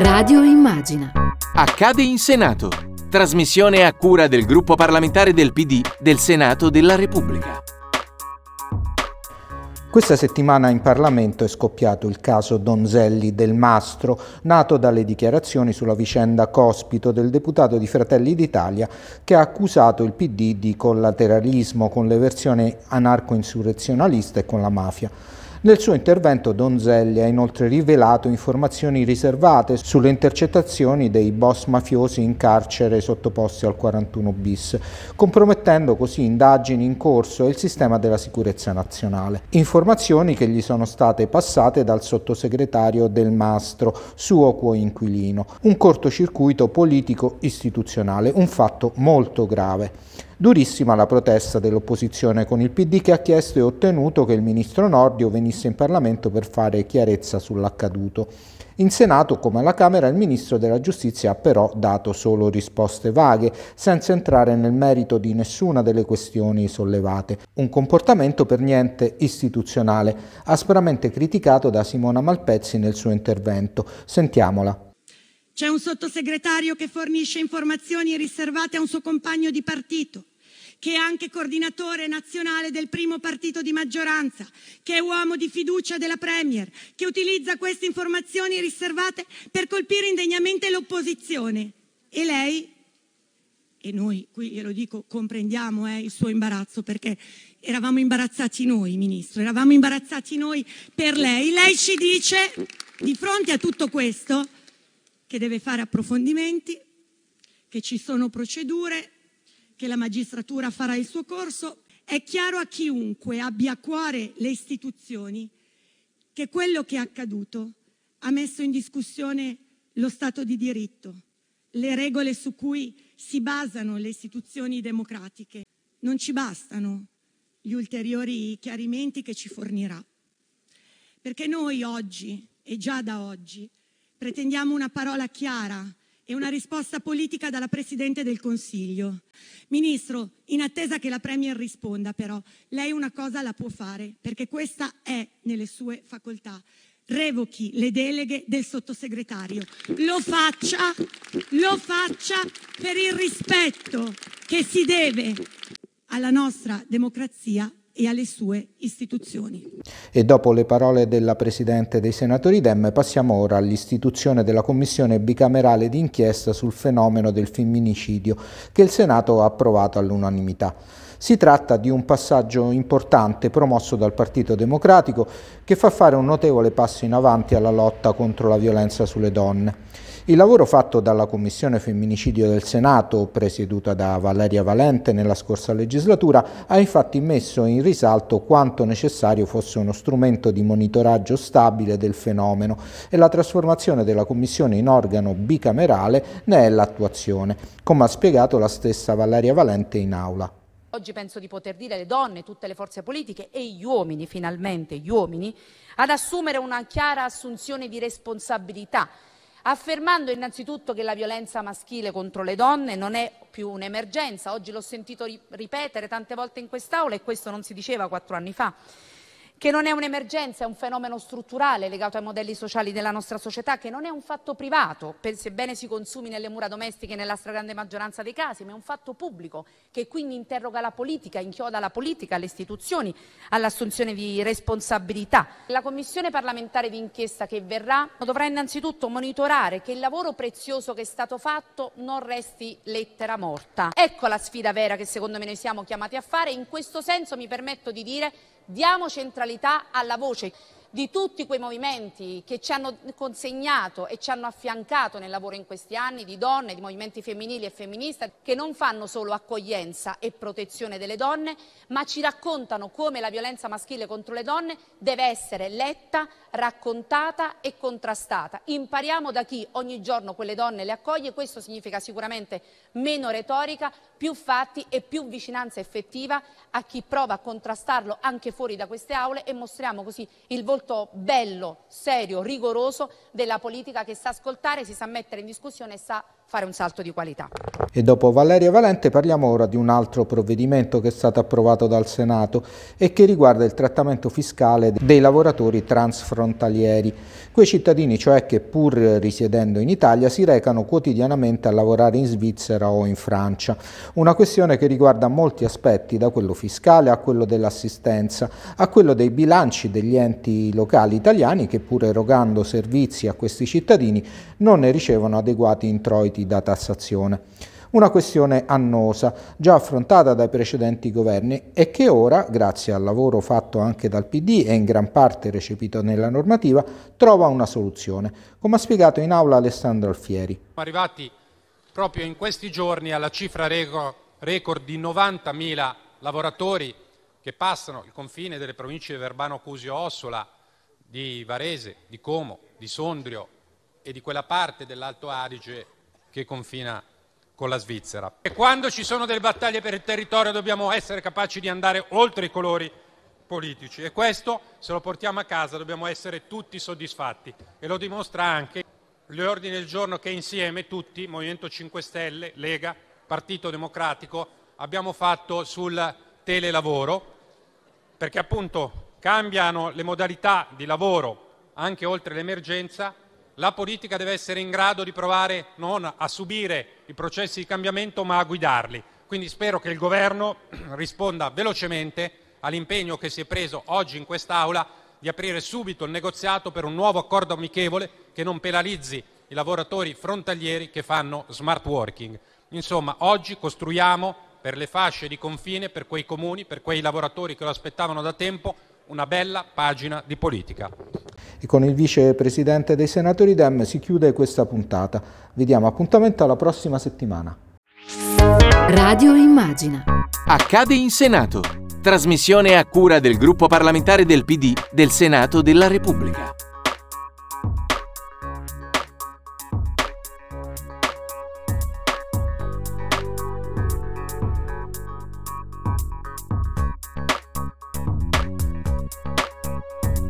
Radio Immagina. Accade in Senato. Trasmissione a cura del gruppo parlamentare del PD del Senato della Repubblica. Questa settimana in Parlamento è scoppiato il caso Donzelli del Mastro, nato dalle dichiarazioni sulla vicenda cospito del deputato di Fratelli d'Italia che ha accusato il PD di collateralismo con le versioni anarco-insurrezionalista e con la mafia. Nel suo intervento Donzelli ha inoltre rivelato informazioni riservate sulle intercettazioni dei boss mafiosi in carcere sottoposti al 41 bis, compromettendo così indagini in corso e il sistema della sicurezza nazionale. Informazioni che gli sono state passate dal sottosegretario Del Mastro, suo coinquilino. Un cortocircuito politico istituzionale, un fatto molto grave. Durissima la protesta dell'opposizione con il PD che ha chiesto e ottenuto che il ministro Nordio venisse in Parlamento per fare chiarezza sull'accaduto. In Senato, come alla Camera, il ministro della Giustizia ha però dato solo risposte vaghe, senza entrare nel merito di nessuna delle questioni sollevate. Un comportamento per niente istituzionale, aspramente criticato da Simona Malpezzi nel suo intervento. Sentiamola. C'è un sottosegretario che fornisce informazioni riservate a un suo compagno di partito che è anche coordinatore nazionale del primo partito di maggioranza, che è uomo di fiducia della Premier, che utilizza queste informazioni riservate per colpire indegnamente l'opposizione. E lei, e noi qui glielo dico, comprendiamo eh, il suo imbarazzo perché eravamo imbarazzati noi, Ministro, eravamo imbarazzati noi per lei. Lei ci dice, di fronte a tutto questo, che deve fare approfondimenti, che ci sono procedure, che la magistratura farà il suo corso. È chiaro a chiunque abbia a cuore le istituzioni che quello che è accaduto ha messo in discussione lo Stato di diritto, le regole su cui si basano le istituzioni democratiche. Non ci bastano gli ulteriori chiarimenti che ci fornirà. Perché noi oggi, e già da oggi, Pretendiamo una parola chiara e una risposta politica dalla Presidente del Consiglio. Ministro, in attesa che la Premier risponda però, lei una cosa la può fare, perché questa è nelle sue facoltà. Revochi le deleghe del sottosegretario. Lo faccia, lo faccia per il rispetto che si deve alla nostra democrazia e alle sue istituzioni. E dopo le parole della Presidente dei senatori Dem passiamo ora all'istituzione della Commissione bicamerale d'inchiesta sul fenomeno del femminicidio che il Senato ha approvato all'unanimità. Si tratta di un passaggio importante promosso dal Partito Democratico che fa fare un notevole passo in avanti alla lotta contro la violenza sulle donne. Il lavoro fatto dalla Commissione Femminicidio del Senato, presieduta da Valeria Valente nella scorsa legislatura, ha infatti messo in risalto quanto necessario fosse uno strumento di monitoraggio stabile del fenomeno e la trasformazione della Commissione in organo bicamerale ne è l'attuazione, come ha spiegato la stessa Valeria Valente in aula. Oggi penso di poter dire le donne, tutte le forze politiche e gli uomini, finalmente gli uomini, ad assumere una chiara assunzione di responsabilità affermando innanzitutto che la violenza maschile contro le donne non è più un'emergenza. Oggi l'ho sentito ripetere tante volte in quest'Aula e questo non si diceva quattro anni fa che non è un'emergenza, è un fenomeno strutturale legato ai modelli sociali della nostra società, che non è un fatto privato, sebbene si consumi nelle mura domestiche nella stragrande maggioranza dei casi, ma è un fatto pubblico che quindi interroga la politica, inchioda la politica, le istituzioni all'assunzione di responsabilità. La Commissione parlamentare d'inchiesta che verrà dovrà innanzitutto monitorare che il lavoro prezioso che è stato fatto non resti lettera morta. Ecco la sfida vera che secondo me noi siamo chiamati a fare. In questo senso mi permetto di dire Diamo centralità alla voce di tutti quei movimenti che ci hanno consegnato e ci hanno affiancato nel lavoro in questi anni, di donne, di movimenti femminili e femministe, che non fanno solo accoglienza e protezione delle donne, ma ci raccontano come la violenza maschile contro le donne deve essere letta, raccontata e contrastata. Impariamo da chi ogni giorno quelle donne le accoglie, questo significa sicuramente meno retorica, più fatti e più vicinanza effettiva a chi prova a contrastarlo anche fuori da queste aule e mostriamo così il volto molto bello, serio, rigoroso della politica che sa ascoltare, si sa mettere in discussione e sa fare un salto di qualità. E dopo Valeria Valente parliamo ora di un altro provvedimento che è stato approvato dal Senato e che riguarda il trattamento fiscale dei lavoratori transfrontalieri, quei cittadini cioè che pur risiedendo in Italia si recano quotidianamente a lavorare in Svizzera o in Francia. Una questione che riguarda molti aspetti, da quello fiscale a quello dell'assistenza, a quello dei bilanci degli enti locali italiani che pur erogando servizi a questi cittadini non ne ricevono adeguati introiti da tassazione. Una questione annosa, già affrontata dai precedenti governi e che ora, grazie al lavoro fatto anche dal PD e in gran parte recepito nella normativa, trova una soluzione, come ha spiegato in aula Alessandro Alfieri. Siamo arrivati proprio in questi giorni alla cifra record di 90.000 lavoratori che passano il confine delle province di Verbano, Cusio, Ossola, di Varese, di Como, di Sondrio e di quella parte dell'Alto Adige che confina con la Svizzera. E quando ci sono delle battaglie per il territorio dobbiamo essere capaci di andare oltre i colori politici e questo se lo portiamo a casa dobbiamo essere tutti soddisfatti e lo dimostra anche gli ordini del giorno che insieme tutti, Movimento 5 Stelle, Lega, Partito Democratico, abbiamo fatto sul telelavoro perché appunto cambiano le modalità di lavoro anche oltre l'emergenza la politica deve essere in grado di provare non a subire i processi di cambiamento ma a guidarli. Quindi spero che il Governo risponda velocemente all'impegno che si è preso oggi in quest'Aula di aprire subito il negoziato per un nuovo accordo amichevole che non penalizzi i lavoratori frontalieri che fanno smart working. Insomma, oggi costruiamo per le fasce di confine, per quei comuni, per quei lavoratori che lo aspettavano da tempo, una bella pagina di politica. E con il vicepresidente dei senatori Dem si chiude questa puntata. Vi diamo appuntamento alla prossima settimana. Radio Immagina. Accade in Senato. Trasmissione a cura del gruppo parlamentare del PD del Senato della Repubblica.